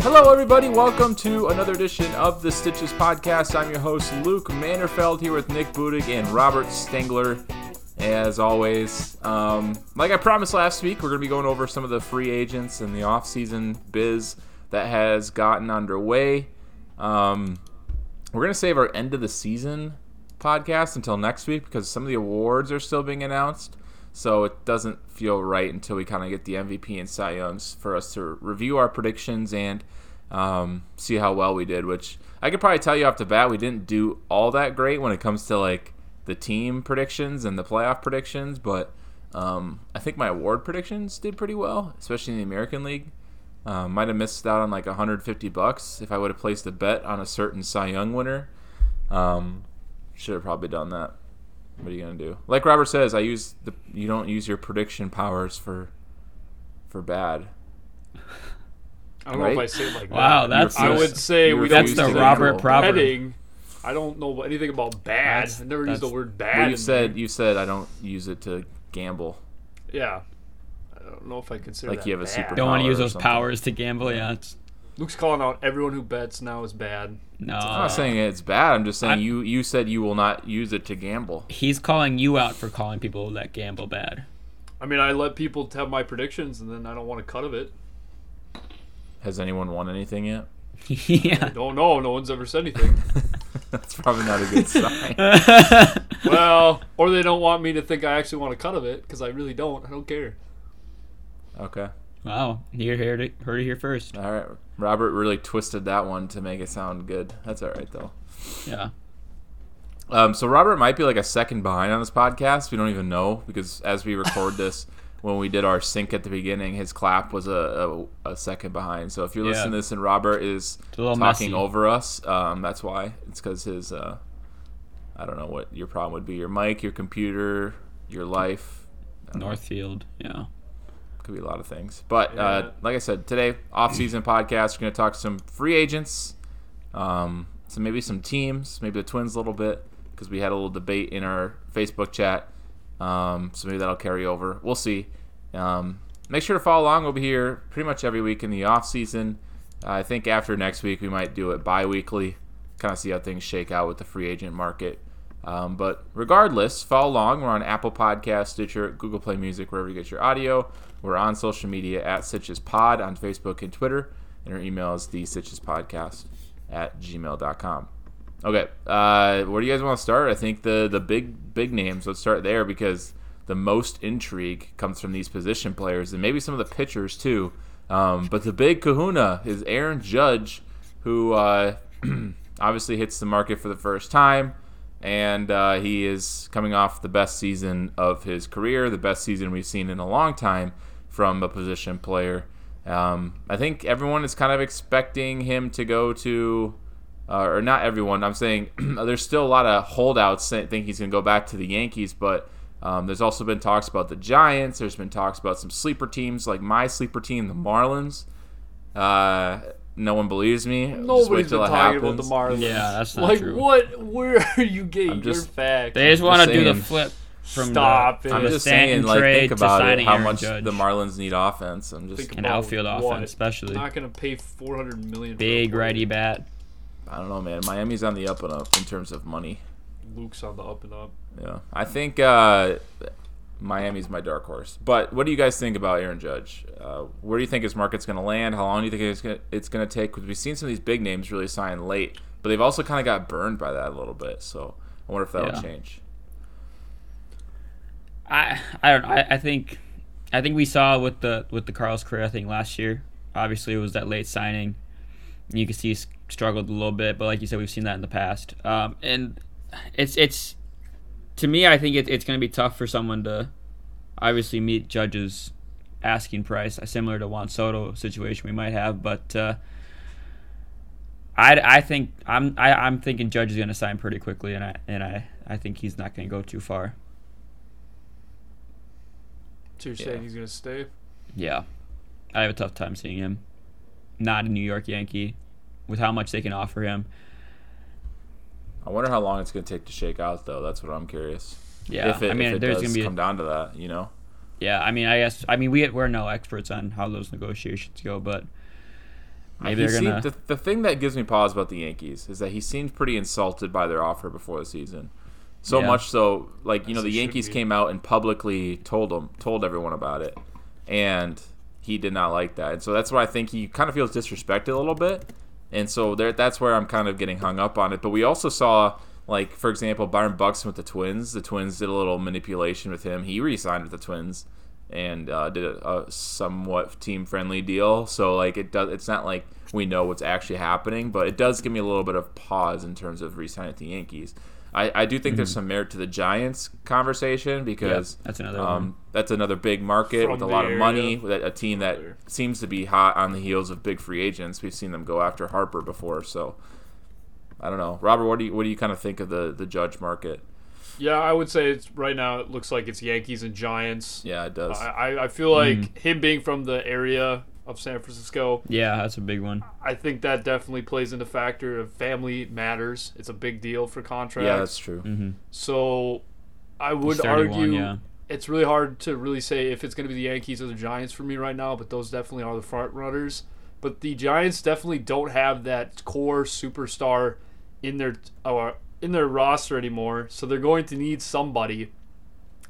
Hello, everybody. Welcome to another edition of the Stitches Podcast. I'm your host, Luke Manderfeld, here with Nick Budig and Robert Stengler. As always, um, like I promised last week, we're going to be going over some of the free agents and the offseason biz that has gotten underway. Um, we're going to save our end of the season podcast until next week because some of the awards are still being announced. So it doesn't feel right until we kind of get the MVP and Cy Youngs for us to review our predictions and um, see how well we did. Which I could probably tell you off the bat, we didn't do all that great when it comes to like the team predictions and the playoff predictions. But um, I think my award predictions did pretty well, especially in the American League. Uh, might have missed out on like 150 bucks if I would have placed a bet on a certain Cy Young winner. Um, should have probably done that. What are you gonna do? Like Robert says, I use the you don't use your prediction powers for for bad. I don't know if I say it like Wow, that. that's I would say we don't That's the Robert equal. proverb. I don't know anything about bad. That's- I never used the word bad. Well, you said there. you said I don't use it to gamble. yeah. I don't know if I consider Like that you have a super- Don't want to use those something. powers to gamble. Yeah, it's, Luke's calling out everyone who bets now is bad. no. I'm not saying it's bad. I'm just saying I'm- you you said you will not use it to gamble. He's calling you out for calling people that gamble bad. I mean, I let people have my predictions, and then I don't want a cut of it. Has anyone won anything yet? I yeah. don't know. No one's ever said anything. That's probably not a good sign. well, or they don't want me to think I actually want a cut of it because I really don't. I don't care. Okay. Wow. You heard it, heard it here first. All right. Robert really twisted that one to make it sound good. That's all right though. Yeah. Um, so Robert might be like a second behind on this podcast. We don't even know because as we record this, when we did our sync at the beginning, his clap was a, a, a second behind. So if you're Yeah. listening to this and Robert is talking messy. over us, um, that's why. It's because his uh, I don't know what your problem would be. Your mic, your computer, your life. Don't know. Northfield. Yeah. Could be a lot of things. But Yeah. uh, like I said, today off-season podcast. We're going to talk some free agents, um, so maybe some teams, maybe the Twins a little bit because we had a little debate in our Facebook chat. Um, so maybe that'll carry over. We'll see. Um, make sure to follow along. We'll be here pretty much every week in the off-season. I think after next week we might do it bi-weekly, kind of see how things shake out with the free agent market. Um, but regardless, follow along. We're on Apple Podcast, Stitcher, Google Play Music, wherever you get your audio. We're on social media at Stitches Pod on Facebook and Twitter. And our email is the Stitches Podcast at gmail.com. Okay, uh, where do you guys want to start? I think the the big big names. Let's start there because the most intrigue comes from these position players and maybe some of the pitchers too. Um, but the big Kahuna is Aaron Judge, who uh, obviously hits the market for the first time, and uh, he is coming off the best season of his career, the best season we've seen in a long time from a position player. Um, I think everyone is kind of expecting him to go to uh, or not everyone. I'm saying there's still a lot of holdouts that think he's going to go back to the Yankees, but um, there's also been talks about the Giants. There's been talks about some sleeper teams like my sleeper team, the Marlins. Uh, no one believes me. Just wait Nobody's till been it talking happens. about the Marlins. Yeah, that's not like true. what? Where are you getting just- your facts? They just want to do the flip from Stop the, it. from I'm the just saying, like, think about it. How Aaron much Judge. the Marlins need offense. I'm just, Think and about outfield what? offense, especially. not gonna pay four hundred million. Big righty bat. I don't know, man. Miami's on the up and up in terms of money. Luke's on the up and up. Yeah, I think uh, Miami's my dark horse. But what do you guys think about Aaron Judge? Uh, where do you think his market's going to land? How long do you think it's going it's to take? Because we've seen some of these big names really sign late, but they've also kind of got burned by that a little bit. So I wonder if that'll Yeah. change. I I don't know. I, I think I think we saw with the with the Carlos Correa thing last year. Obviously, it was that late signing. You can see he struggled a little bit, but like you said, we've seen that in the past. Um, and it's it's to me, I think it, it's going to be tough for someone to obviously meet Judge's asking price, uh, similar to Juan Soto situation we might have. But uh, I, I think I'm I, I'm thinking Judge is going to sign pretty quickly, and I and I, I think he's not going to go too far. So you're Yeah. saying he's gonna stay? Yeah, I have a tough time seeing him. Not a New York Yankee, with how much they can offer him. I wonder how long it's going to take to shake out, though. That's what I'm curious. Yeah, if it, I mean, if it there's gonna be. come down to that, you know. yeah, I mean, I guess I mean we we're no experts on how those negotiations go, but maybe He they're gonna. seemed, the, the thing that gives me pause about the Yankees is that he seemed pretty insulted by their offer before the season. So Yeah. much so, like you know, the Yankees came out and publicly told him, told everyone about it, and he did not like that. And so that's why I think he kind of feels disrespected a little bit. And so there, that's where I'm kind of getting hung up on it. But we also saw, like for example, Byron Buxton with the Twins. The Twins did a little manipulation with him. He re-signed with the Twins and uh, did a, a somewhat team-friendly deal. So like it does, it's not like we know what's actually happening, but it does give me a little bit of pause in terms of re-signing the Yankees. I, I do think there's some merit to the Giants conversation because Mm-hmm. that's another um, that's another big market From with a the lot of area. money. With a team that seems to be hot on the heels of big free agents. We've seen them go after Harper before, so I don't know. Robert, what do you what do you kind of think of the the Judge market? Yeah, I would say it's right now. It looks like it's Yankees and Giants. Yeah, it does. I, I- I feel like Mm. him being from the area of San Francisco, Yeah, that's a big one. I think that definitely plays into factor of family matters. It's a big deal for contracts. yeah, that's true. Mm-hmm. So I would argue yeah. it's really hard to really say if it's going to be the Yankees or the Giants for me right now, but those definitely are the front runners. But the Giants definitely don't have that core superstar in their uh, in their roster anymore, so they're going to need somebody.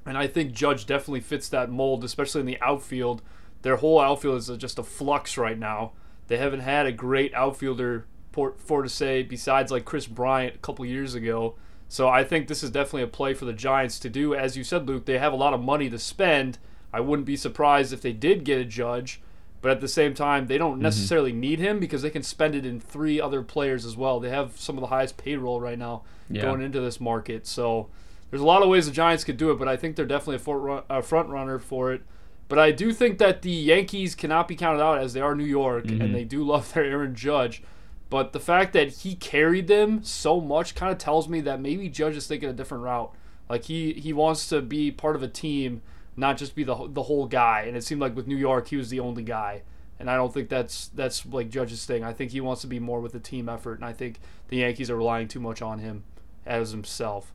And I think Judge definitely fits that mold, especially in the outfield. Their whole outfield is just a flux right now. They haven't had a great outfielder for, for to say besides like Kris Bryant a couple years ago. So I think this is definitely a play for the Giants to do. As you said, Luke, they have a lot of money to spend. I wouldn't be surprised if they did get a judge, but at the same time, they don't mm-hmm. necessarily need him because they can spend it in three other players as well. They have some of the highest payroll right now Yeah. going into this market. So there's a lot of ways the Giants could do it, but I think they're definitely a, a uh, front runner for it. But I do think that the Yankees cannot be counted out as they are New York, and mm-hmm. they do love their Aaron Judge. But the fact that he carried them so much kind of tells me that maybe Judge is thinking a different route. Like he he wants to be part of a team, not just be the the whole guy. And it seemed like with New York, he was the only guy. And I don't think that's that's like Judge's thing. I think he wants to be more with the team effort, and I think the Yankees are relying too much on him as himself.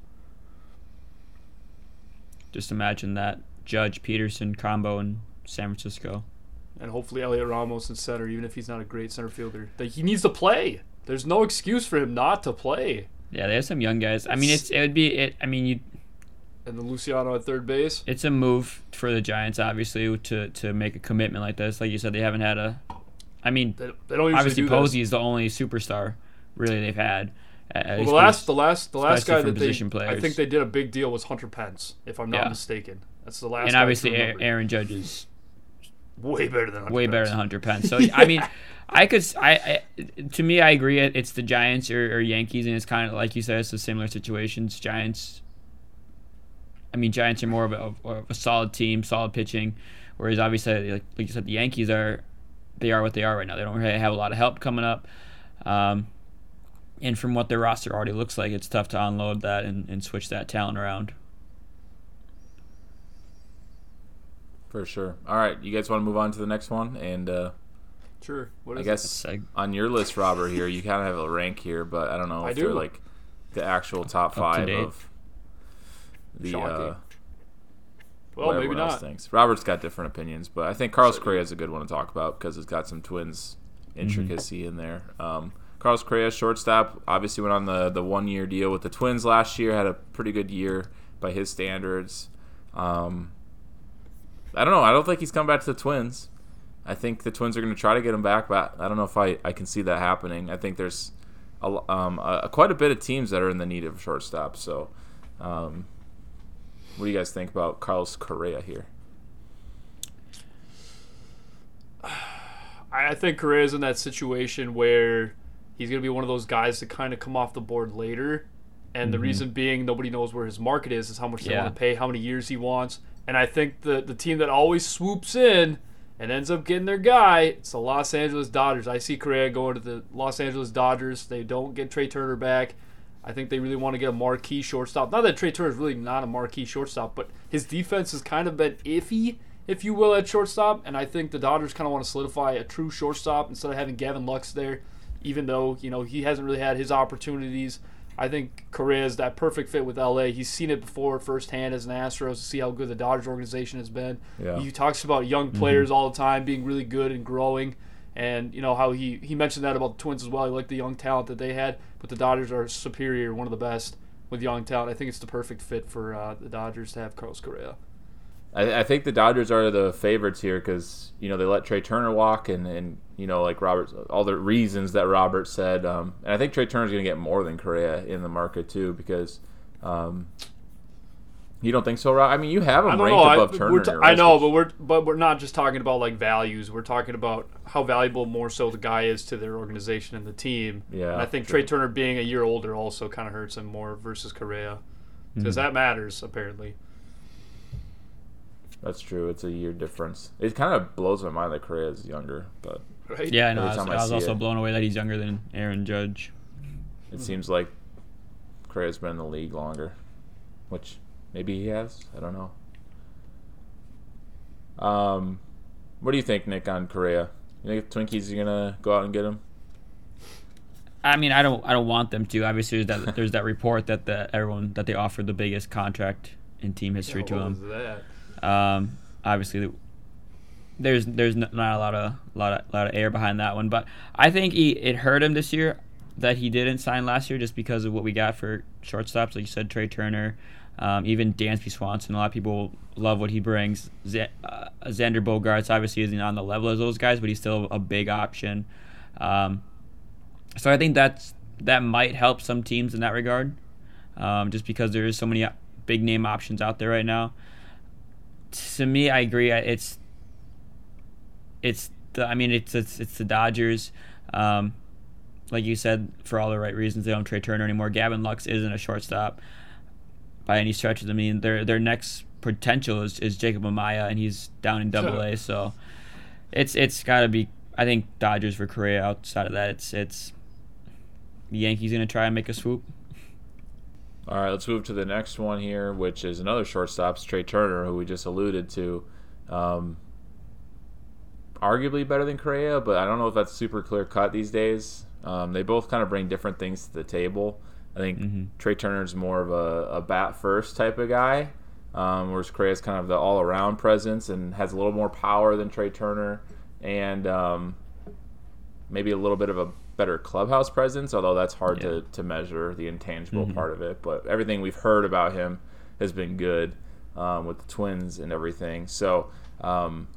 Just imagine that Judge Pederson combo in San Francisco. and hopefully Heliot Ramos in center, even if he's not a great center fielder. That he needs to play. There's no excuse for him not to play. Yeah, they have some young guys. I mean, it's it would be it. I mean, you And then Luciano at third base. it's a move for the Giants, obviously, to to make a commitment like this. Like you said, they haven't had a. I mean, They, they don't obviously do Posey this. is the only superstar really they've had. at- at Well, the last, the last, the last guy that they, position I think they did a big deal was Hunter Pence, if I'm not Yeah. mistaken. That's the last. One. And obviously A- Aaron Judge is way better than Hunter way better than Hunter Pence. So I mean, I could I, I- to me I agree. It's the Giants or, or Yankees, and it's kind of like you said, it's the similar situations. Giants. I mean, Giants are more of a, of a solid team, solid pitching, whereas obviously, like, like you said, the Yankees are they are what they are right now. They don't really have a lot of help coming up. Um, and from what their roster already looks like, it's tough to unload that and, and switch that talent around. For sure. All right, you guys want to move on to the next one? And uh, Sure. What I guess Seg- on your list, Robert, here you kind of have a rank here, but I don't know I if they're do. like the actual top five date. of the uh, Well, maybe not. thinks. Robert's got different opinions, but I think Carlos Correa is a good one to talk about because it's got some Twins intricacy in there. Um, Carlos Correa, shortstop, obviously went on the the one year deal with the Twins last year. Had a pretty good year by his standards. Um, I don't know. I don't think he's come back to the Twins. I think the Twins are going to try to get him back, but I don't know if I, I can see that happening. I think there's a, l- um, a, quite a bit of teams that are in the need of shortstop. So, um, what do you guys think about Carlos Correa here? I I think Correa's in that situation where he's going to be one of those guys to kind of come off the board later. And the reason being, nobody knows where his market is, is how much they want to pay, how many years he wants. And I think the, the team that always swoops in and ends up getting their guy, it's the Los Angeles Dodgers. I see Correa going to the Los Angeles Dodgers. They don't get Trea Turner back. I think they really want to get a marquee shortstop. Not that Trea Turner is really not a marquee shortstop, but his defense has kind of been iffy, if you will, at shortstop. And I think the Dodgers kind of want to solidify a true shortstop instead of having Gavin Lux there, even though you know he hasn't really had his opportunities. I think Correa is that perfect fit with LA. He's seen it before firsthand as an Astros to see how good the Dodgers organization has been. Yeah. He talks about young players all the time being really good and growing. And you know how he he mentioned that about the Twins as well. He liked the young talent that they had, but the Dodgers are superior, one of the best with young talent. I think it's the perfect fit for uh, the Dodgers to have Carlos Correa. I, I think the Dodgers are the favorites here because you know they let Trea Turner walk and, and you know like Robert all the reasons that Robert said um, and I think Trea Turner's going to get more than Correa in the market too because um, you don't think so, Rob? I mean, you have him ranked know. above I, Turner. we're t- your I know, but we're but we're not just talking about like values. We're talking about how valuable more so the guy is to their organization and the team. Yeah, and I think. Trea Turner being a year older also kind of hurts him more versus Correa because that matters apparently. That's true. It's a year difference. It kind of blows my mind that Correa is younger, but Right? Yeah, I know. I was, I I was also it. blown away that he's younger than Aaron Judge. it seems like Correa's been in the league longer, which maybe he has. I don't know. Um, what do you think, Nick, on Correa? You think Twinkies are gonna go out and get him? I mean, I don't, I don't want them to. Obviously, there's that, there's that report that the everyone that they offered the biggest contract in team history to What him. Um, obviously, there's there's not a lot of lot of lot of air behind that one, but I think he it hurt him this year that he didn't sign last year just because of what we got for shortstops, like you said, Trea Turner, um, even Dansby Swanson. A lot of people love what he brings. Z- uh, Xander Bogaerts obviously isn't on the level as those guys, but he's still a big option. Um, so I think that's that might help some teams in that regard, um, just because there is so many big name options out there right now to me, I agree. It's it's the, I mean it's it's it's the Dodgers. Um, like you said, for all the right reasons, they don't trade Turner anymore. Gavin Lux isn't a shortstop by any stretch. of the mean, their their next potential is, is Jacob Amaya, and he's down in Double A. So it's it's got to be. I think Dodgers for Correa. Outside of that, it's it's the Yankees gonna try and make a swoop. All right, let's move to the next one here, which is another shortstop, Trea Turner, who we just alluded to. Um, arguably better than Correa, but I don't know if that's super clear cut these days. Um, they both kind of bring different things to the table. I think Mhm. Trea Turner's more of a, a bat first type of guy, um, whereas Correa's kind of the all around presence and has a little more power than Trea Turner, and um, maybe a little bit of a better clubhouse presence, although that's hard Yeah. to, to measure the intangible Mhm. part of it. But everything we've heard about him has been good um, with the Twins and everything. So, um,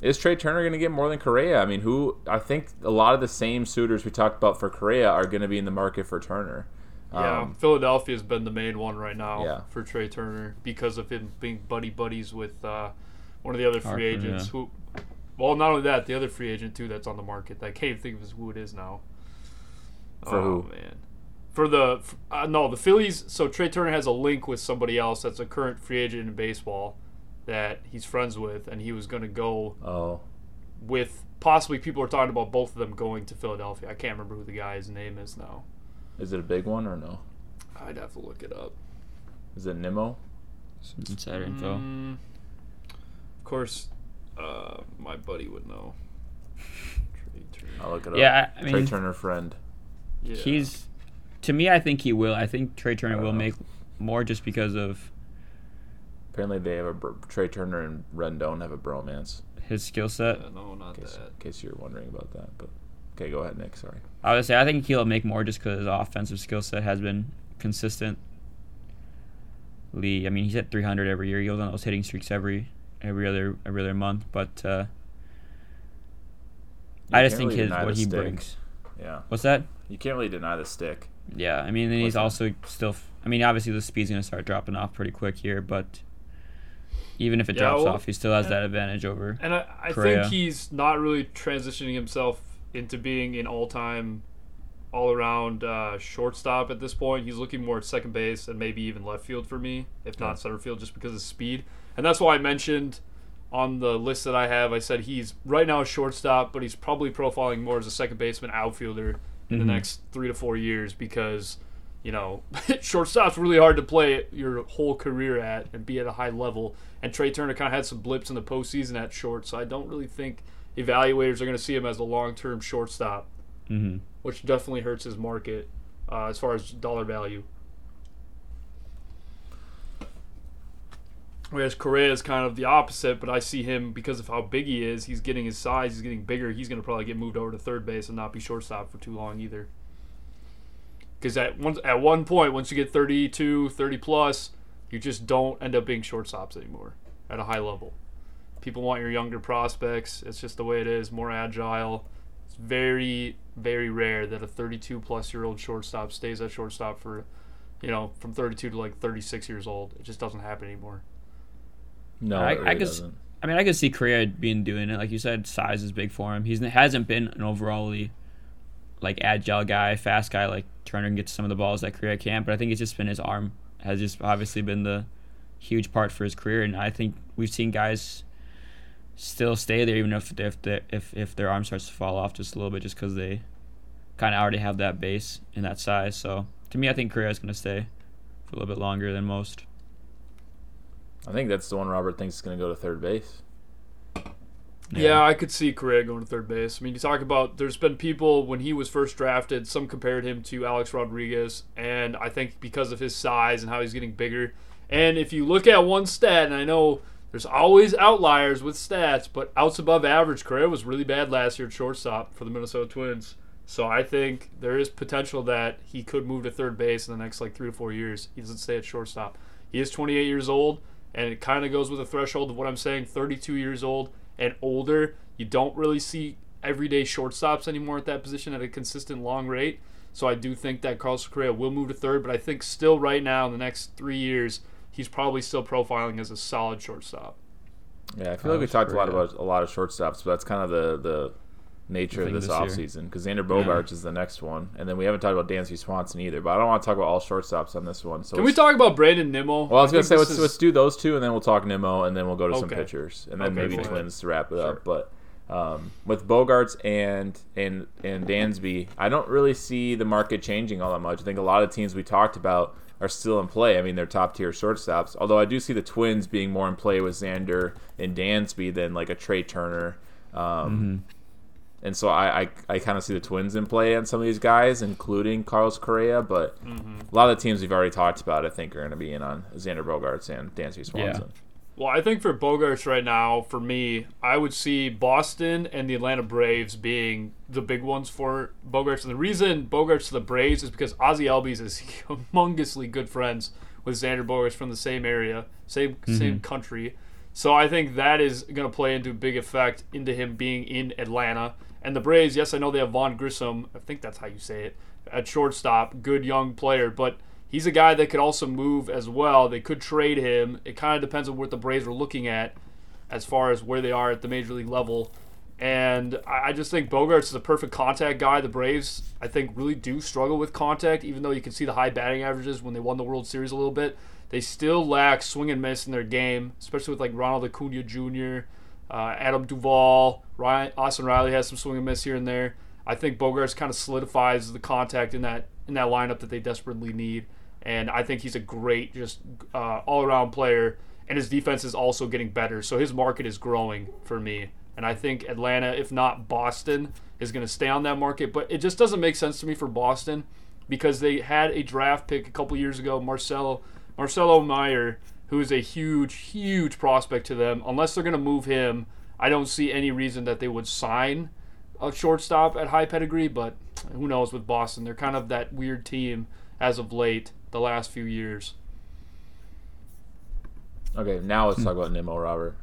is Trea Turner going to get more than Correa? I mean, who? I think a lot of the same suitors we talked about for Correa are going to be in the market for Turner. Yeah, Um, Philadelphia's been the main one right now Yeah. for Trea Turner because of him being buddy buddies with uh, one of the other free Harper, agents. yeah. Who, well, not only that, the other free agent too that's on the market. I can't even think of who it is now. For oh, who? man, for the uh, no the Phillies. So Trea Turner has a link with somebody else that's a current free agent in baseball that he's friends with, and he was going to go oh, with possibly people are talking about both of them going to Philadelphia. I can't remember who the guy's name is now. is it a big one or no? I'd have to look it up. Is it Nimmo? Some insider info. Mm, of course, uh, my buddy would know. Trea Turner. I'll look it up. Yeah, I- I Trea Turner friend. Yeah. He's to me. I think he will. I think Trea Turner will know. make more just because of Apparently, they have a br- Trea Turner and Rendon have a bromance. his skill set. Yeah, no, not In case, that. in case you're wondering about that, but okay, go ahead, Nick. Sorry. I would say I think he'll make more just because his offensive skill set has been consistently. I mean, he's hit 300 every year. He goes on those hitting streaks every every other every other month. But uh, I just think really his what he stick. brings. Yeah, What's that? You can't really deny the stick. Yeah, I mean, and he's also still. f- I mean, obviously the speed's gonna start dropping off pretty quick here, but even if it Yeah, drops well, off, he still has yeah. that advantage over. And I, I think he's not really transitioning himself into being an all-time, all-around uh, shortstop at this point. He's looking more at second base and maybe even left field for me, if Yeah. not center field, just because of speed. And that's why I mentioned on the list that I have, I said he's right now a shortstop, but he's probably profiling more as a second baseman, outfielder in the Mhm. next three to four years because. You know, shortstop's really hard to play your whole career at and be at a high level. And Trea Turner kind of had some blips in the postseason at short, so I don't really think evaluators are going to see him as a long-term shortstop, hmm which definitely hurts his market uh, as far as dollar value. Whereas Correa is kind of the opposite, but I see him because of how big he is. He's getting his size. He's getting bigger. He's going to probably get moved over to third base and not be shortstop for too long either. Because at one at one point, once you get 32, 30 plus, you just don't end up being shortstops anymore at a high level. People want your younger prospects. It's just the way it is. More agile. It's very very rare that a 32 plus year old shortstop stays at shortstop for, you know, from 32 to like 36 years old. It just doesn't happen anymore. No, I, really I could. doesn't. I mean, I could see Correa being doing it. Like you said, size is big for him. He's hasn't been an overallly like agile guy, fast guy like Turner can get some of the balls that Correa can't. But I think it's just been his arm has just obviously been the huge part for his career. And I think we've seen guys still stay there even if if the, if if their arm starts to fall off just a little bit, just because they kind of already have that base and that size. So to me, I think Correa is going to stay for a little bit longer than most. I think that's the one Robert thinks is going to go to third base. Yeah. I could see Correa going to third base. I mean, you talk about there's been people when he was first drafted, some compared him to Alex Rodriguez, and I think because of his size and how he's getting bigger. And if you look at one stat, and I know there's always outliers with stats, but outs above average, Correa was really bad last year at shortstop for the Minnesota Twins. So I think there is potential that he could move to third base in the next like three to four years. He doesn't stay at shortstop. He is 28 years old, and it kind of goes with the threshold of what I'm saying. 32 years old and older, you don't really see everyday shortstops anymore at that position at a consistent long rate. So I do think that Carlos Correa will move to third, but I think still right now in the next three years, he's probably still profiling as a solid shortstop. Yeah, I feel like we Carlos talked a lot about a lot of shortstops, but that's kind of the the nature of this this offseason because Xander Bogaerts is the next one, and then we haven't talked about Dansby Swanson either. But I don't want to talk about all shortstops on this one. So Can we talk about Brandon Nimmo? Well, I was gonna say let's is- let's do those two, and then we'll talk Nimmo, and then we'll go to some pitchers, and then Okay, maybe ahead. Twins to wrap it Sure. up. But um, with Bogaerts and and and Dansby, I don't really see the market changing all that much. I think a lot of teams we talked about are still in play. I mean, they're top tier shortstops. Although I do see the Twins being more in play with Xander and Dansby than like a Trea Turner. Um, And so I, I, I kind of see the Twins in play on some of these guys, including Carlos Correa. But mm-hmm. a lot of the teams we've already talked about, I think, are going to be in on Xander Bogaerts and Dansby Swanson. Well, I think for Bogaerts right now, for me, I would see Boston and the Atlanta Braves being the big ones for Bogaerts. And the reason Bogaerts to the Braves is because Ozzy Albies is humongously good friends with Xander Bogaerts from the same area, same same mm-hmm. country. So I think that is going to play into big effect into him being in Atlanta. And the Braves, yes, I know they have Vaughn Grissom. I think that's how you say it at shortstop. Good young player, but he's a guy that could also move as well. They could trade him. It kind of depends on what the Braves are looking at as far as where they are at the major league level. And I just think Bogaerts is a perfect contact guy. The Braves, I think, really do struggle with contact, even though you can see the high batting averages when they won the World Series a little bit. They still lack swing and miss in their game, especially with like Ronald Acuna Jr., uh, Adam Duvall, Ryan, Austin Riley has some swing and miss here and there. I think Bogaerts kind of solidifies the contact in that in that lineup that they desperately need, and I think he's a great just uh, all around player. And his defense is also getting better, so his market is growing for me. And I think Atlanta, if not Boston, is going to stay on that market. But it just doesn't make sense to me for Boston because they had a draft pick a couple years ago, Marcelo Marcelo Meyer, who is a huge, huge prospect to them. Unless they're going to move him, I don't see any reason that they would sign a shortstop at high pedigree. But who knows with Boston? They're kind of that weird team as of late, the last few years. Okay, now let's talk about Nimmo, Robert.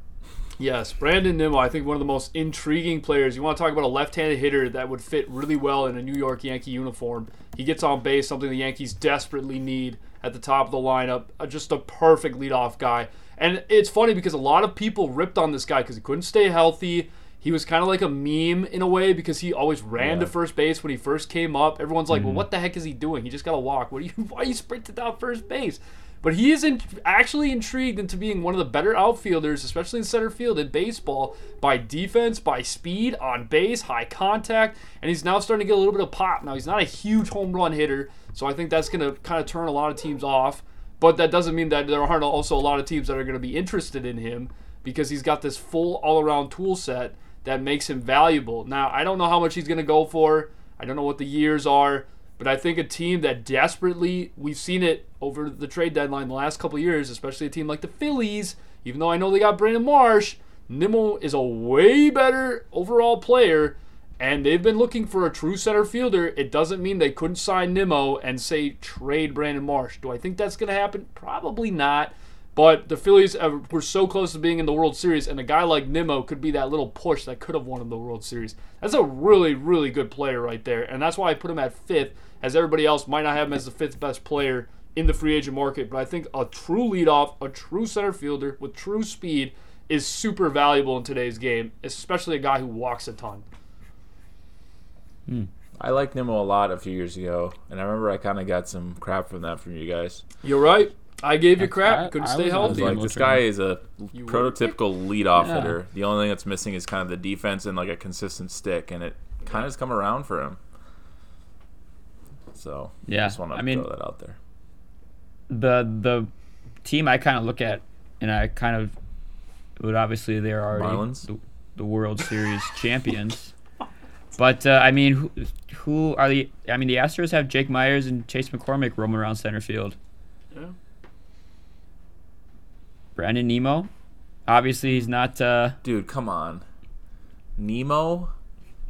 Yes, Brandon Nimmo, I think one of the most intriguing players. You want to talk about a left-handed hitter that would fit really well in a New York Yankee uniform. He gets on base, something the Yankees desperately need at the top of the lineup. Uh, Just a perfect leadoff guy. And it's funny because a lot of people ripped on this guy because he couldn't stay healthy. He was kind of like a meme in a way because he always ran to first base when he first came up. Everyone's like, "Well, what the heck is he doing? He just got to walk. What are you? Why are you sprinting down first base?" But he is in, actually intrigued into being one of the better outfielders, especially in center field in baseball, by defense, by speed, on base, high contact, and he's now starting to get a little bit of pop. Now he's not a huge home run hitter, so I think that's going to kind of turn a lot of teams off. But that doesn't mean that there aren't also a lot of teams that are going to be interested in him because he's got this full all-around tool set that makes him valuable. Now I don't know how much he's going to go for. I don't know what the years are, But I think a team that desperately, we've seen it over the trade deadline the last couple years, especially a team like the Phillies, even though I know they got Brandon Marsh, Nimmo is a way better overall player, and they've been looking for a true center fielder. It doesn't mean they couldn't sign Nimmo and say trade Brandon Marsh. Do I think that's going to happen? Probably not. But the Phillies were so close to being in the World Series, and a guy like Nimmo could be that little push that could have won him the World Series. That's a really, really good player right there, and that's why I put him at fifth, as everybody else might not have him as the fifth best player in the free agent market. But I think a true leadoff, a true center fielder with true speed is super valuable in today's game, especially a guy who walks a ton. Hmm. I liked Nimmo a lot a few years ago, and I remember I kind of got some crap from that from you guys. You're right. I gave you I- crap. Couldn't I stay I was healthy. Yeah, like, this guy is a You were. prototypical leadoff Yeah. hitter. The only thing that's missing is kind of the defense and like a consistent stick, and it kind of has come around for him. So Yeah, just want to I mean- throw that out there. the the team I kind of look at, and I kind of would obviously they're already the, the World Series champions. But uh, I mean, who, who are the? I mean, the Astros have Jake Meyers and Chase McCormick roaming around center field. Yeah. Brandon Nemo, obviously he's not. Uh, Dude, come on, Nemo.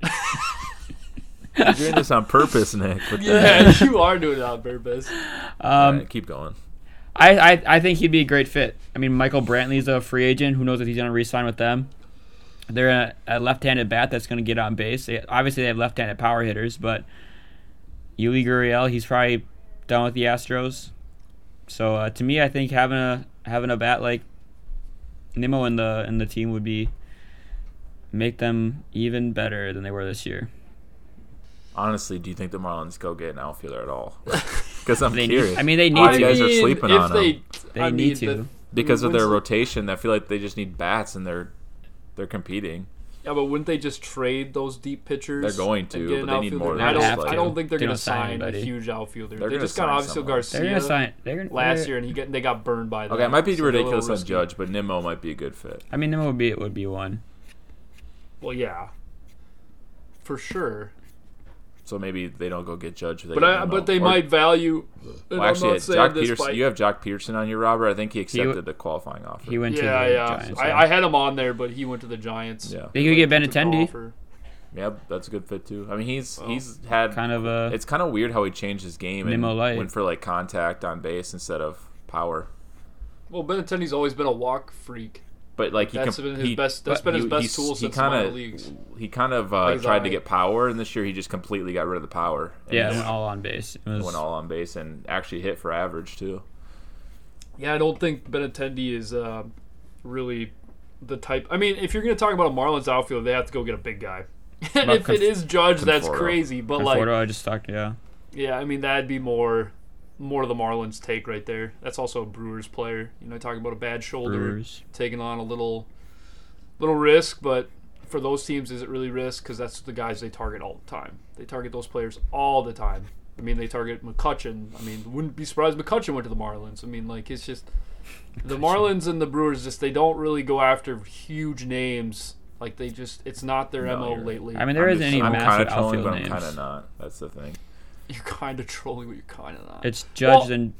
You're doing this on purpose, Nick. Yeah, you are doing it on purpose. um, Alright, keep going. I, I I think he'd be a great fit. I mean, Michael Brantley's a free agent. Who knows if he's going to re-sign with them? They're a, a left-handed bat that's going to get on base. They, obviously, they have left-handed power hitters, but Yuli Gurriel, he's probably done with the Astros. So uh, to me, I think having a having a bat like Nimmo in the in the team would be make them even better than they were this year. Honestly, do you think the Marlins go get an outfielder at all? Because I'm They curious. need, I mean, they need All to. you guys are sleeping if on they, them. They I need mean, to. the- because of their rotation. I feel like they just need bats, and they're they're competing. Yeah, but wouldn't they just trade those deep pitchers? They're going to, but they need more than I don't. just, I don't think they're They going to sign sign a huge outfielder. They're they gonna just got sign obviously. Garcia They're gonna sign. They're gonna last they're- year, and he get they got burned by that. Okay, it might be so they're a little ridiculous on. Judge, but Nimmo might be a good fit. I mean, Nimmo would be it would be one. Well, yeah, for sure. So maybe they don't go get Judge. They But get I, but they Or- might value. Well, actually, not it's Joc Pederson. by- You have Joc Pederson on here, Robert. I think he w- accepted the qualifying offer. He went to yeah, the yeah. Giants. I, yeah. I had him on there, but he went to the Giants. Yeah, They could get Took the Benintendi. yeah, that's a good fit too. I mean, he's Well, he's had. kind of a It's kind of weird how he changed his game and Nimmo went for like contact on base instead of power. Well, Benintendi's always been a walk freak. But like he That's comp- been his he, best. That's but been his he- best tool he since kinda, minor leagues. He kind of uh, Like his tried to get power, and this year he just completely got rid of the power. And yeah, it went all on base. It was, went all on base and actually hit for average too. Yeah, I don't think Benintendi is uh, really the type. I mean, if you're going to talk about a Marlins outfield, they have to go get a big guy. and if it Conf- is Judge, that's crazy. But like, I just talked. Yeah, yeah, I mean that'd be more more of the Marlins take right there. That's also a Brewers player. You know, talking about a bad shoulder, Brewers. taking on a little little risk, but for those teams, is it really risk? Because that's the guys they target all the time. They target those players all the time. I mean, they target McCutchen. I mean, wouldn't be surprised McCutchen went to the Marlins. I mean, like it's just the Marlins and the Brewers just they don't really go after huge names. Like they just it's not their No, mo you're- lately. I mean, there I'm isn't just- any I'm massive kinda trolling, outfield but I'm kind of not. That's the thing. you're kind of trolling, but you're kind of not. It's Judge, Well- then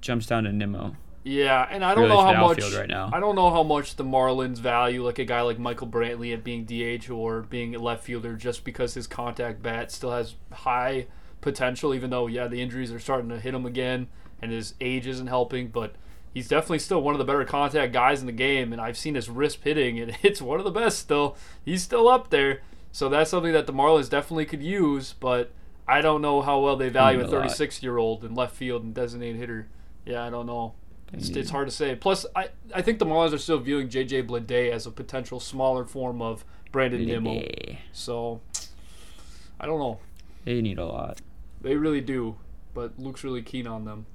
jumps down to Nimmo. Yeah, and I don't Really know how much right now. I don't know how much the Marlins value like a guy like Michael Brantley at being DH or being a left fielder just because his contact bat still has high potential even though yeah, the injuries are starting to hit him again and his age isn't helping, but he's definitely still one of the better contact guys in the game and I've seen his wrist hitting and it's one of the best still. He's still up there. So that's something that the Marlins definitely could use, but I don't know how well they value a a lot. 36 year old in left field and designated hitter. Yeah, I don't know. It's, Mm. it's hard to say. Plus, I, I think the Marlins are still viewing J.J. Bleday as a potential smaller form of Brandon Nimmo. So, I don't know. They need a lot. They really do, but Luke's really keen on them.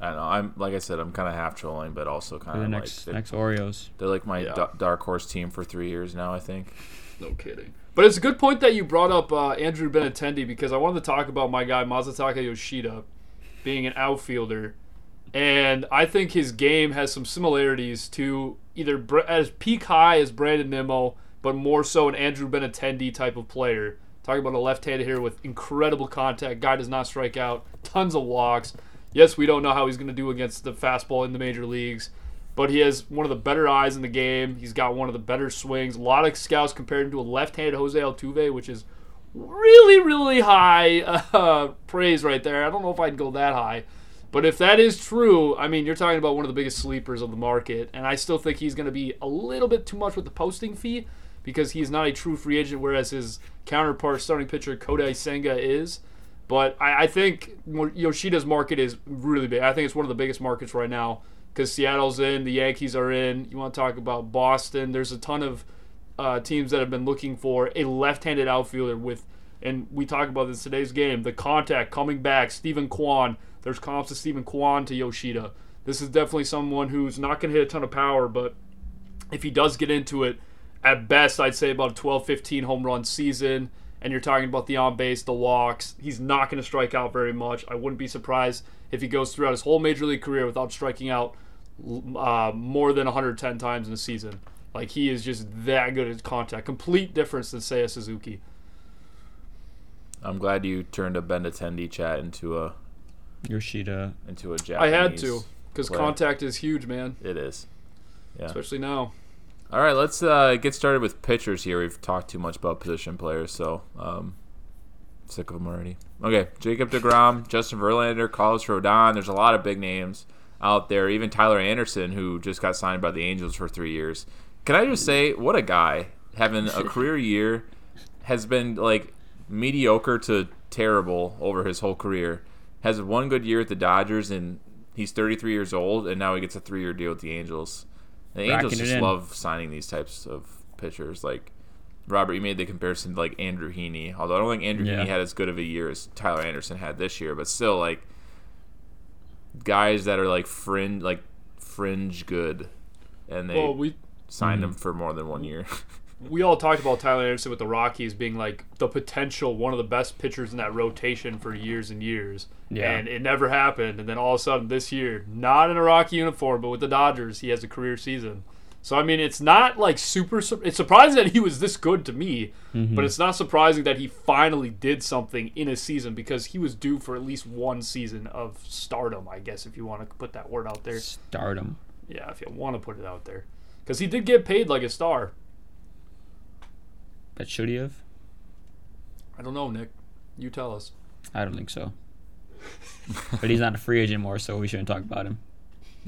I don't know. I'm like I said, I'm kind of half trolling, but also kind of like next next Oreos. they're like my Yeah. da- dark horse team for three years now. I think. No kidding. But it's a good point that you brought up uh, Andrew Benintendi because I wanted to talk about my guy Masataka Yoshida being an outfielder, and I think his game has some similarities to either as peak high as Brandon Nimmo, but more so an Andrew Benintendi type of player Talking about a left-handed here with incredible contact. Guy does not strike out. Tons of walks. Yes, we don't know how he's going to do against the fastball in the major leagues, but he has one of the better eyes in the game. He's got one of the better swings. A lot of scouts compared him to a left-handed Jose Altuve, which is really, really high uh, praise right there. I don't know if I'd go that high. But if that is true, I mean, you're talking about one of the biggest sleepers of the market, and I still think he's going to be a little bit too much with the posting fee because he's not a true free agent, whereas his counterpart, starting pitcher Kodai Senga, is. But I, I think Yoshida's market is really big. I think it's one of the biggest markets right now because Seattle's in, the Yankees are in. You want to talk about Boston? There's a ton of uh, teams that have been looking for a left-handed outfielder with, and we talk about this today's game. The contact coming back, Steven Kwan. There's comps to Steven Kwan to Yoshida. This is definitely someone who's not going to hit a ton of power, but if he does get into it, at best, I'd say about a 12, 15 home run season. And you're talking about the on base, the walks. He's not going to strike out very much. I wouldn't be surprised if he goes throughout his whole major league career without striking out uh, more than 110 times in a season. Like he is just that good at contact. Complete difference than Seiya Suzuki. I'm glad you turned a Benintendi chat into a Yoshida into a Japanese. I had to because contact is huge, man. It is. Yeah. Especially now. All right, let's uh, get started with pitchers here. We've talked too much about position players, so um, sick of them already. Okay, Jacob DeGrom, Justin Verlander, Carlos Rodon. There's a lot of big names out there. Even Tyler Anderson, who just got signed by the Angels for three years. Can I just say, what a guy having a career year has been like mediocre to terrible over his whole career. Has one good year at the Dodgers, and he's 33 years old, and now he gets a three-year deal with the Angels. The Angels just love signing these types of pitchers. Like Robert, you made the comparison to like Andrew Heaney, although I don't think Andrew yeah. Heaney had as good of a year as Tyler Anderson had this year, but still like guys that are like fringe, like fringe good, and they well, we, signed mm-hmm. them for more than one year. we all talked about Tyler Anderson with the Rockies being like the potential one of the best pitchers in that rotation for years and years. Yeah. And it never happened. And then all of a sudden this year, not in a Rocky uniform, but with the Dodgers, he has a career season. So I mean, it's not like super. It's surprising that he was this good to me, mm-hmm. but it's not surprising that he finally did something in a season because he was due for at least one season of stardom. I guess if you want to put that word out there. Stardom. Yeah, if you want to put it out there, because he did get paid like a star. But should he have? I don't know, Nick. You tell us. I don't think so. but he's not a free agent more, so we shouldn't talk about him.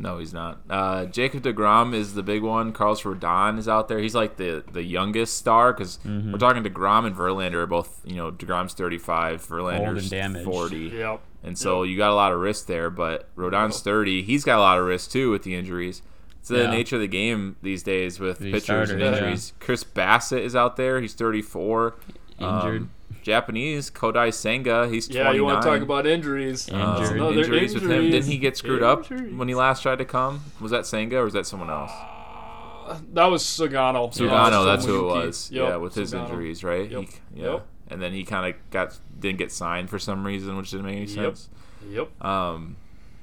No, he's not. Uh, Jacob Degrom is the big one. Carlos Rodon is out there. He's like the the youngest star because mm-hmm. we're talking Degrom and Verlander are both. You know, Degrom's thirty five, Verlander's forty. Yep. And so yep. you got a lot of risk there. But Rodon's yep. thirty. He's got a lot of risk too with the injuries. It's the yeah. nature of the game these days with pitchers started, and injuries. Yeah. Chris Bassitt is out there. He's 34. Injured. Um, Japanese Kodai Senga. He's 29. Yeah, you want to talk about injuries? Um, injuries. No, injuries with him. Didn't he get screwed injuries. up when he last tried to come? Was that Senga or was that someone else? Uh, that was Sugano. Sugano, yeah, that's who it was. Yep. Yeah, with his injuries, right? Yep. He, yeah. Yep. And then he kind of got didn't get signed for some reason, which didn't make any sense. Yep. Um,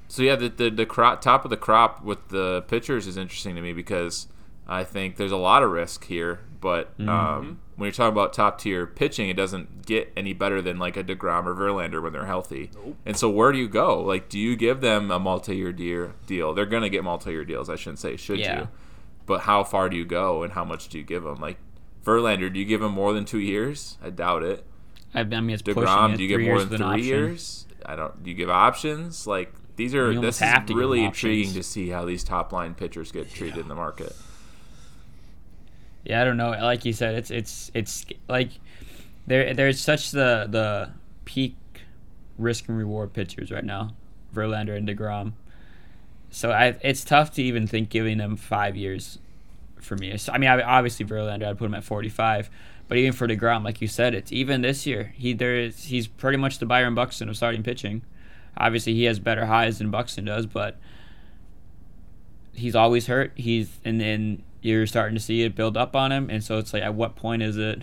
so yeah, the the, the crop, top of the crop with the pitchers is interesting to me because I think there's a lot of risk here. But mm-hmm. um, when you're talking about top tier pitching, it doesn't get any better than like a Degrom or Verlander when they're healthy. Nope. And so where do you go? Like, do you give them a multi-year deal? They're gonna get multi-year deals. I shouldn't say should yeah. you, but how far do you go and how much do you give them? Like Verlander, do you give him more than two years? I doubt it. I mean, it's Degrom, do you give more than three years? I don't. Do you give options? Like these are this is really intriguing to see how these top line pitchers get treated yeah. in the market. Yeah, I don't know. Like you said, it's it's it's like there there's such the the peak risk and reward pitchers right now, Verlander and Degrom. So I, it's tough to even think giving them five years for me. So, I mean, obviously Verlander, I'd put him at 45, but even for Degrom, like you said, it's even this year. He there is he's pretty much the Byron Buxton of starting pitching. Obviously, he has better highs than Buxton does, but he's always hurt. He's and then you're starting to see it build up on him, and so it's like, at what point is it?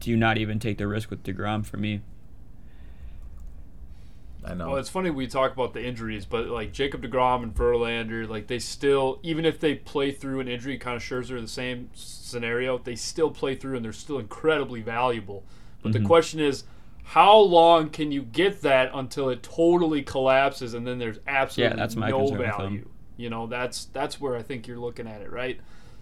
Do you not even take the risk with Degrom? For me, I know. Well, it's funny we talk about the injuries, but like Jacob Degrom and Verlander, like they still, even if they play through an injury, kind of Scherzer, the same scenario, they still play through and they're still incredibly valuable. But Mm-hmm. the question is, how long can you get that until it totally collapses and then there's absolutely yeah, that's my no concern with them. value? You know, that's that's where I think you're looking at it, right?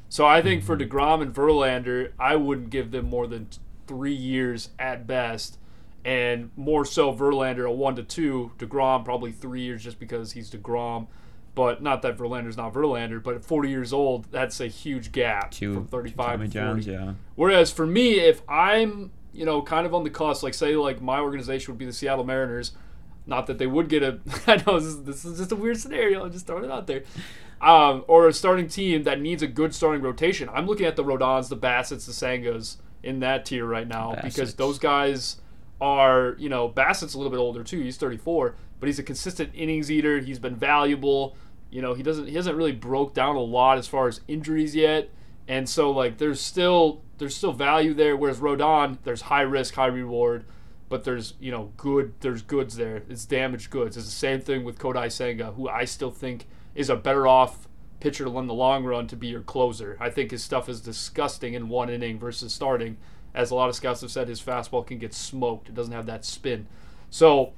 So I think Mm-hmm. for Degrom and Verlander, I wouldn't give them more than three years at best, and more so Verlander a one to two, Degrom probably three years just because he's Degrom. But not that Verlander's not Verlander, but at 40 years old, that's a huge gap from 35 to 40. Johns, yeah. Whereas for me, if I'm, you know, kind of on the cusp, like say like my organization would be the Seattle Mariners, not that they would get a I know this is, this is just a weird scenario, I'm just throwing it out there. Um, or a starting team that needs a good starting rotation. I'm looking at the Rodons, the Bassitt's, the Sengas in that tier right now because those guys are, you know, Bassitt's a little bit older too. He's 34, but he's a consistent innings eater. He's been valuable. You know, he doesn't he hasn't really broke down a lot as far as injuries yet. And so like there's still there's still value there whereas Rodon there's high risk, high reward, but there's, you know, good there's goods there. It's damaged goods. It's the same thing with Kodai Senga, who I still think is a better off pitcher in the long run to be your closer. I think his stuff is disgusting in one inning versus starting. As a lot of scouts have said, his fastball can get smoked. It doesn't have that spin. So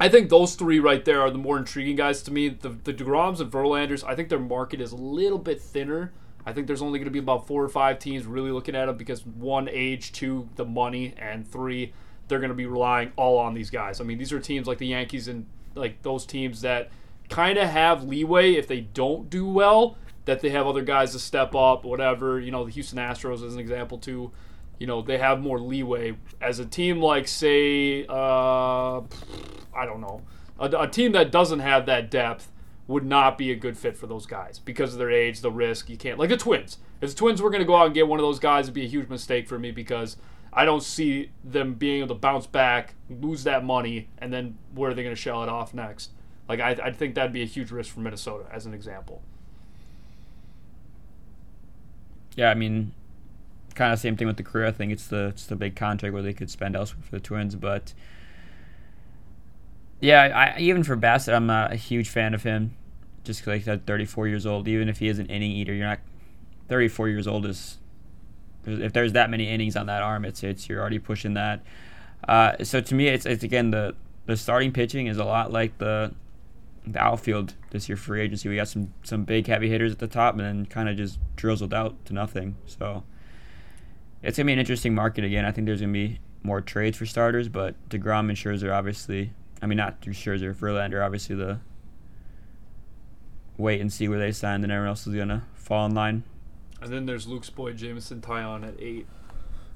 I think those three right there are the more intriguing guys to me. The, the DeGroms and Verlanders, I think their market is a little bit thinner. I think there's only going to be about four or five teams really looking at them because one, age, two, the money, and three, they're going to be relying all on these guys. I mean, these are teams like the Yankees and like those teams that kind of have leeway if they don't do well, that they have other guys to step up, whatever. You know, the Houston Astros is an example too. You know, they have more leeway. As a team like, say, uh, I don't know, a, a team that doesn't have that depth would not be a good fit for those guys because of their age, the risk. You can't like the Twins. If the Twins were going to go out and get one of those guys, it'd be a huge mistake for me because I don't see them being able to bounce back, lose that money, and then where are they going to shell it off next? Like I, I think that'd be a huge risk for Minnesota, as an example. Yeah, I mean, kind of same thing with the career. I think it's the it's the big contract where they could spend elsewhere for the Twins, but yeah, I even for Bassitt, I'm not a huge fan of him. Just like he's 34 years old, even if he is an inning eater, you're not 34 years old is if there's that many innings on that arm, it's it's you're already pushing that. Uh, so to me, it's it's again the the starting pitching is a lot like the the outfield this year free agency. We got some some big heavy hitters at the top, and then kind of just drizzled out to nothing. So it's gonna be an interesting market again. I think there's gonna be more trades for starters, but Degrom and Scherzer obviously. I mean, not Scherzer, Verlander obviously the wait and see where they sign, then everyone else is gonna fall in line. And then there's Luke's boy Jameson Taillon at eight.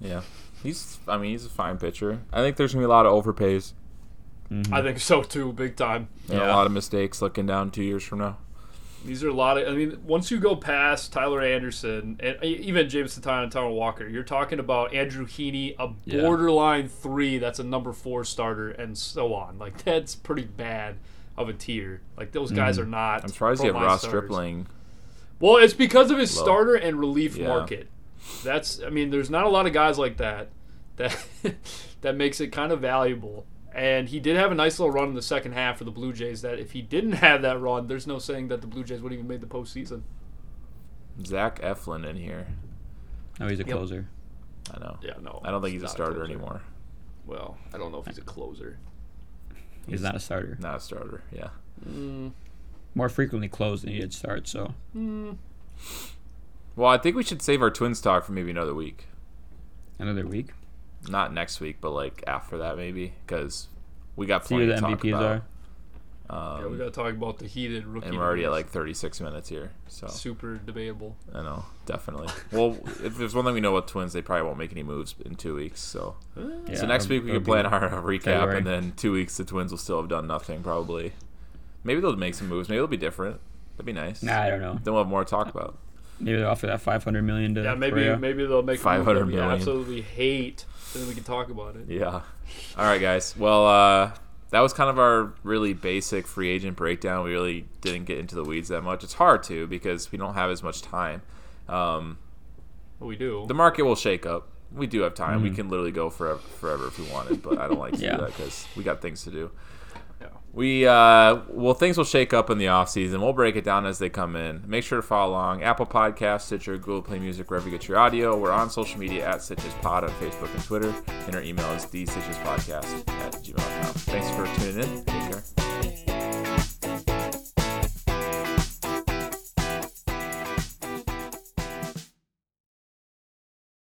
Yeah, he's. I mean, he's a fine pitcher. I think there's gonna be a lot of overpays Mhm. I think so too, big time. and a lot of mistakes looking down two years from now. These are a lot of. I mean, once you go past Tyler Anderson and e, even Jameson Taillon and Taijuan Walker, you're talking about Andrew Heaney, a Yeah. borderline three that's a number four starter, and so on. Like that's pretty bad of a tier. Like those guys Mhm. are not. Mm-hmm. I'm surprised you have Ross starters. Stripling. Well, it's because of his Low. starter and relief Yeah. market. That's. I mean, there's not a lot of guys like that. That that makes it kind of valuable. And he did have a nice little run in the second half for the Blue Jays. That if he didn't have that run, there's no saying that the Blue Jays would even made the postseason. Zach Eflin in here. Oh, he's a Yep. closer. I know. Yeah, no. I don't think he's a starter closer. anymore. Well, I don't know if he's a closer. He's not a starter. Not a starter. Yeah. Mm, More frequently closed than he did start. So mm, Well, I think we should save our Twins talk for maybe another week. another week. Not next week, but like after that maybe, because we got See who plenty the to talk MVPs about. are. yeah, we Um, got to talk about the heated rookie. and we're already at like 36 minutes here, so super debatable. I know definitely. well, if there's one thing we know about Twins, they probably won't make any moves in two weeks. So, Yeah, so next week we it'll can plan our recap, February. and then two weeks the Twins will still have done nothing probably. Maybe they'll make some moves. Maybe they'll be different. That'd be nice. Nah, I don't know. Then we'll have more to talk about. Maybe they'll offer that 500 million to Yeah, maybe Correa. maybe they'll make a move 500 that we million. absolutely hate. Then we can talk about it. Yeah. All right, guys. Well, uh, that was kind of our really basic free agent breakdown. We really didn't get into the weeds that much. It's hard to because we don't have as much time. Um, But we do. the market will shake up. We do have time. We Mhm. can literally go forever, forever if we wanted, but I don't like to Yeah. do that because we got things to do. We uh, well things will shake up in the off season. We'll break it down as they come in. Make sure to follow along Apple Podcasts, Stitcher, Google Play Music, wherever you get your audio. We're on social media at Stitches Pod on Facebook and Twitter, and our email is thestitchespodcast at gmail.com. Thanks for tuning in. Take care.